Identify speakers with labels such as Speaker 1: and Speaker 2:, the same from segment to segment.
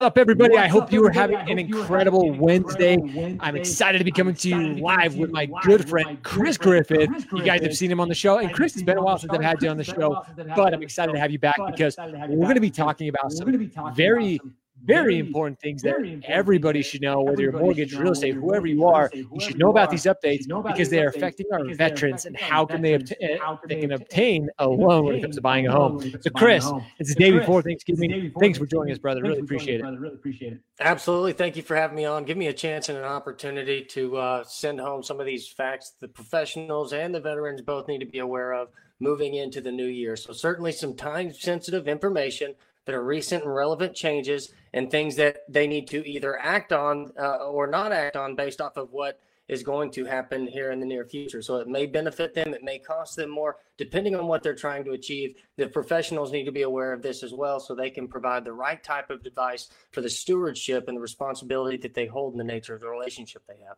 Speaker 1: up, everybody? What's I hope up, you are having an incredible Wednesday. Wednesday. I'm excited to be coming to you live with my good friend Chris Griffith. You guys have seen him on the show, and Chris, it's been a while since I've had you on the show, but I'm excited to have you back because we're going to be talking about some very very important things that everybody should know, whether you're mortgage, real estate, whoever you are, you should know about these updates because they are affecting our veterans and how can they obtain they can obtain a loan when it comes to buying a home. So, Chris, it's the day before Thanksgiving. Thanks for joining us, brother. Really appreciate it. Really appreciate it.
Speaker 2: Absolutely. Thank you for having me on. Give me a chance and an opportunity to uh, send home some of these facts the professionals and the veterans both need to be aware of moving into the new year. So, certainly some time sensitive information that are recent and relevant changes and things that they need to either act on uh, or not act on based off of what is going to happen here in the near future. So it may benefit them, it may cost them more, depending on what they're trying to achieve. The professionals need to be aware of this as well so they can provide the right type of advice for the stewardship and the responsibility that they hold in the nature of the relationship they have.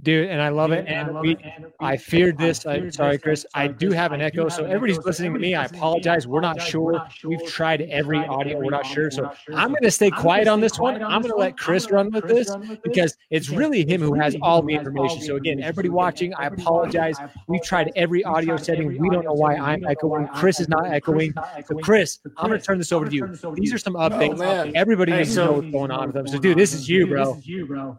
Speaker 1: Dude, and I love Dude, it. And, I, we, it. I feared this. I, sorry, Chris. I do have an echo. So everybody's listening to me. I apologize. We're not sure. We've tried every audio. We're not sure. So I'm going to stay quiet on this one. I'm going to let Chris run with this because it's really him who has all the information. So again, everybody watching, I apologize. We've tried every audio setting. We don't know why I'm echoing. Chris is not echoing. So Chris, I'm going to turn this over to you. These are some updates. Oh, everybody needs to know what's going on with them. So dude, this is you, bro.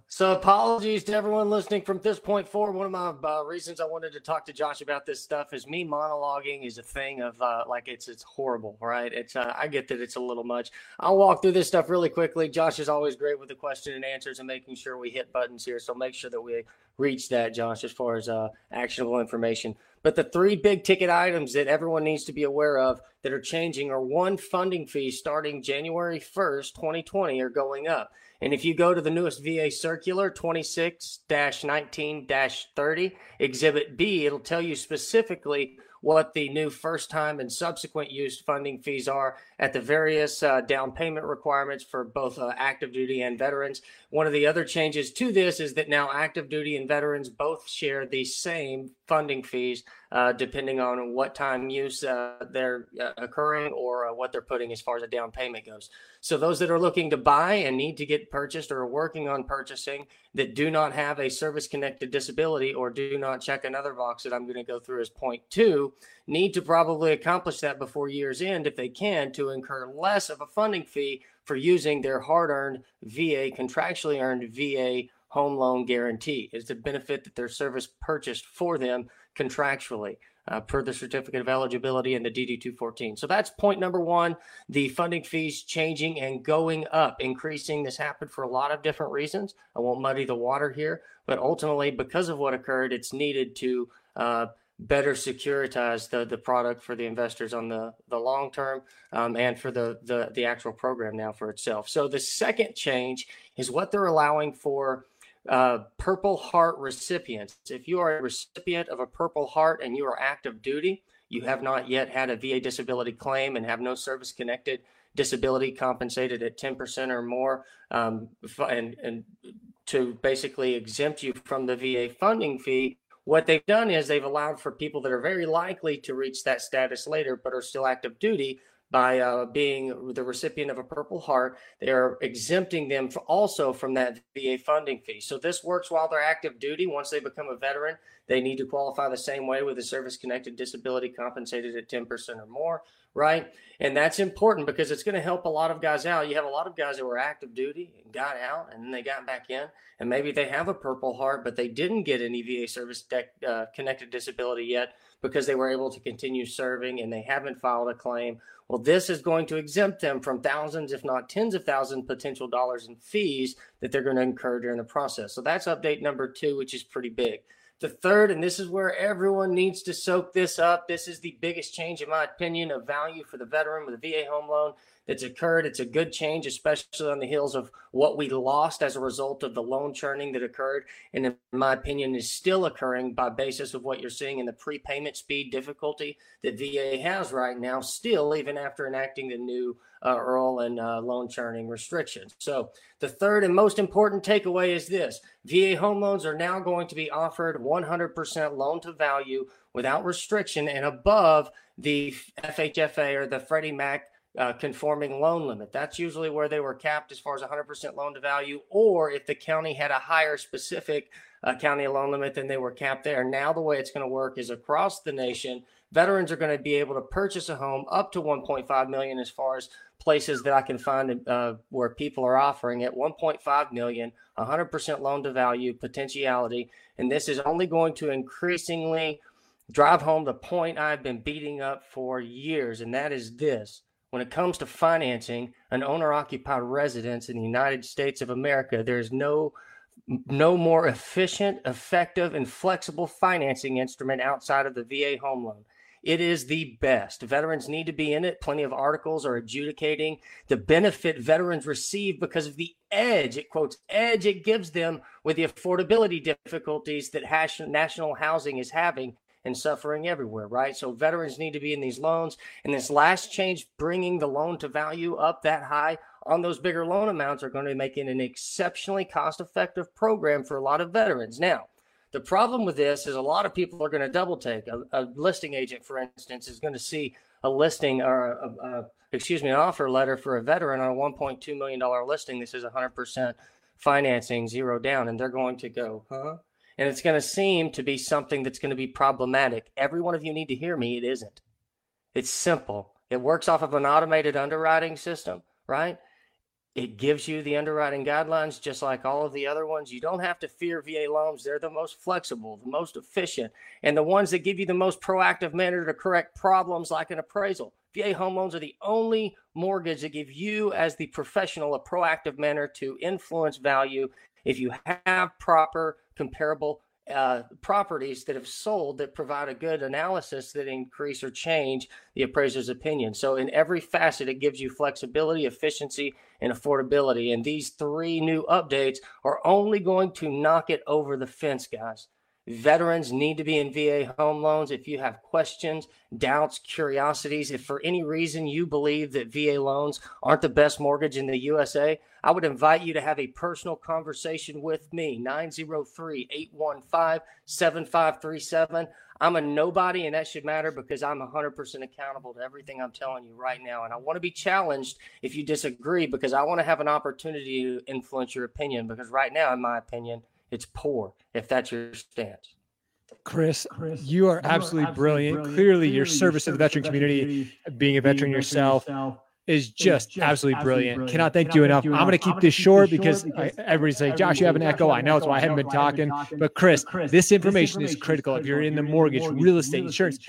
Speaker 2: So apologies to everyone listening from this point forward, one of my uh, reasons I wanted to talk to Josh about this stuff is me monologuing is a thing of uh, like it's it's horrible, right? It's uh, I get that it's a little much. I'll walk through this stuff really quickly. Josh is always great with the question and answers and making sure we hit buttons here. So make sure that we reach that, Josh, as far as uh, actionable information. But the three big ticket items that everyone needs to be aware of that are changing are one funding fee starting January 1st, 2020 are going up. And if you go to the newest VA circular 26 19 30, Exhibit B, it'll tell you specifically what the new first time and subsequent use funding fees are at the various uh, down payment requirements for both uh, active duty and veterans. One of the other changes to this is that now active duty and veterans both share the same funding fees uh, depending on what time use uh, they're uh, occurring or uh, what they're putting as far as a down payment goes. So those that are looking to buy and need to get purchased or are working on purchasing that do not have a service connected disability or do not check another box that I'm going to go through as point two need to probably accomplish that before year's end if they can to incur less of a funding fee for using their hard earned VA contractually earned VA home loan guarantee. It's a benefit that their service purchased for them contractually uh, per the certificate of eligibility and the DD 214. So that's point number one the funding fees changing and going up, increasing. This happened for a lot of different reasons. I won't muddy the water here, but ultimately, because of what occurred, it's needed to uh, better securitize the, the product for the investors on the, the long term um, and for the, the, the actual program now for itself. So the second change is what they're allowing for uh, Purple Heart recipients. If you are a recipient of a Purple Heart and you are active duty, you have not yet had a VA disability claim and have no service connected disability compensated at 10% or more, um, and, and to basically exempt you from the VA funding fee. What they've done is they've allowed for people that are very likely to reach that status later but are still active duty by uh, being the recipient of a Purple Heart, they are exempting them also from that VA funding fee. So this works while they're active duty. Once they become a veteran, they need to qualify the same way with a service connected disability compensated at 10% or more, right? And that's important because it's going to help a lot of guys out. You have a lot of guys that were active duty and got out and then they got back in, and maybe they have a Purple Heart, but they didn't get any VA service de- uh, connected disability yet because they were able to continue serving and they haven't filed a claim. Well, this is going to exempt them from thousands, if not tens of thousands, potential dollars in fees that they're going to incur during the process. So that's update number two, which is pretty big. The third, and this is where everyone needs to soak this up. This is the biggest change, in my opinion, of value for the veteran with a VA home loan that's occurred. It's a good change, especially on the heels of what we lost as a result of the loan churning that occurred. And in my opinion, is still occurring by basis of what you're seeing in the prepayment speed difficulty that VA has right now, still, even after enacting the new uh, IRRRL and uh, loan churning restrictions. So, the third and most important takeaway is this VA home loans are now going to be offered 100% loan to value without restriction and above the FHFA or the Freddie Mac uh, conforming loan limit. That's usually where they were capped as far as 100% loan to value, or if the county had a higher specific uh, county loan limit, then they were capped there. Now, the way it's going to work is across the nation, veterans are going to be able to purchase a home up to 1.5 million as far as places that I can find uh, where people are offering it 1.5 million, 100% loan to value potentiality, and this is only going to increasingly drive home the point I've been beating up for years, and that is this. When it comes to financing an owner occupied residence in the United States of America, there's no no more efficient, effective, and flexible financing instrument outside of the VA home loan. It is the best. Veterans need to be in it. Plenty of articles are adjudicating the benefit veterans receive because of the edge, it quotes, edge it gives them with the affordability difficulties that national housing is having and suffering everywhere, right? So veterans need to be in these loans. And this last change, bringing the loan to value up that high on those bigger loan amounts, are going to make it an exceptionally cost effective program for a lot of veterans. Now, the problem with this is a lot of people are going to double take. A, a listing agent, for instance, is going to see a listing or a, a, excuse me, an offer letter for a veteran on a $1.2 million listing. This is 100% financing, zero down, and they're going to go, huh? And it's going to seem to be something that's going to be problematic. Every one of you need to hear me. It isn't. It's simple. It works off of an automated underwriting system, right? It gives you the underwriting guidelines just like all of the other ones. You don't have to fear VA loans. They're the most flexible, the most efficient, and the ones that give you the most proactive manner to correct problems like an appraisal. VA home loans are the only mortgage that give you, as the professional, a proactive manner to influence value if you have proper comparable uh, properties that have sold that provide a good analysis that increase or change the appraiser's opinion. So, in every facet, it gives you flexibility, efficiency, and affordability. And these three new updates are only going to knock it over the fence, guys. Veterans need to be in VA home loans. If you have questions, doubts, curiosities, if for any reason you believe that VA loans aren't the best mortgage in the USA, I would invite you to have a personal conversation with me, 903 815 7537. I'm a nobody, and that should matter because I'm 100% accountable to everything I'm telling you right now. And I want to be challenged if you disagree because I want to have an opportunity to influence your opinion because right now, in my opinion, it's poor if that's your stance.
Speaker 1: Chris, Chris you are you absolutely, are absolutely brilliant. brilliant. Clearly, Clearly, your service to the veteran community, community being a veteran, being yourself, yourself is just, just absolutely, brilliant. brilliant. Cannot thank Cannot you enough. You I'm going to keep this short because, because I, everybody's saying, Josh, you have an echo. I know, it's why I haven't been talking. But Chris, this information is critical. If you're in the mortgage, real estate, insurance,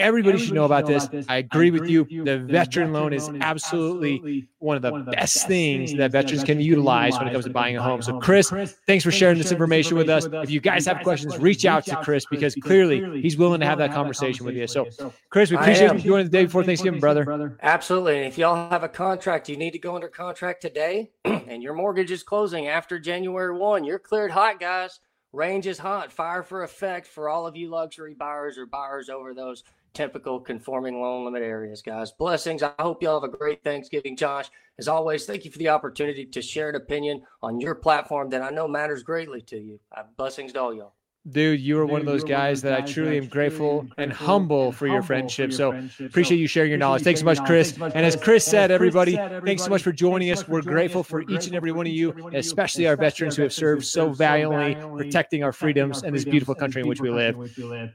Speaker 1: Everybody, should know about this. I agree, I agree with you. you. The, the veteran, loan is absolutely one of the, one of the best, best things that veterans can utilize when it comes to buying a home. So, Chris, Chris thanks for sharing this information with us. If you guys have questions, reach out to Chris because clearly he's willing to have that conversation with you. So, Chris, we appreciate you joining the day before Thanksgiving, brother.
Speaker 2: Absolutely. And if y'all have a contract, you need to go under contract today, and your mortgage is closing after January 1. You're cleared hot, guys. Range is hot. Fire for effect for all of you luxury buyers or buyers over those typical conforming loan limit areas, guys. Blessings. I hope y'all have a great Thanksgiving, Josh. As always, thank you for the opportunity to share an opinion on your platform that I know matters greatly to you. Blessings to all y'all.
Speaker 1: Dude, you are Dude, one of those guys that I truly am grateful and humble for your friendship. So appreciate you sharing your knowledge. Thanks so much, Chris. And as Chris said, everybody, thanks so much for joining us. We're grateful for each and every one of you, especially our veterans who have served so valiantly, protecting our freedoms and this beautiful country in which we live.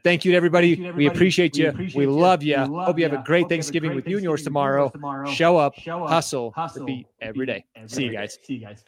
Speaker 1: Thank you to everybody. We appreciate you. We love you. Hope you have a great Thanksgiving with you and yours tomorrow. Show up, hustle, beat every day. See you guys. See you guys.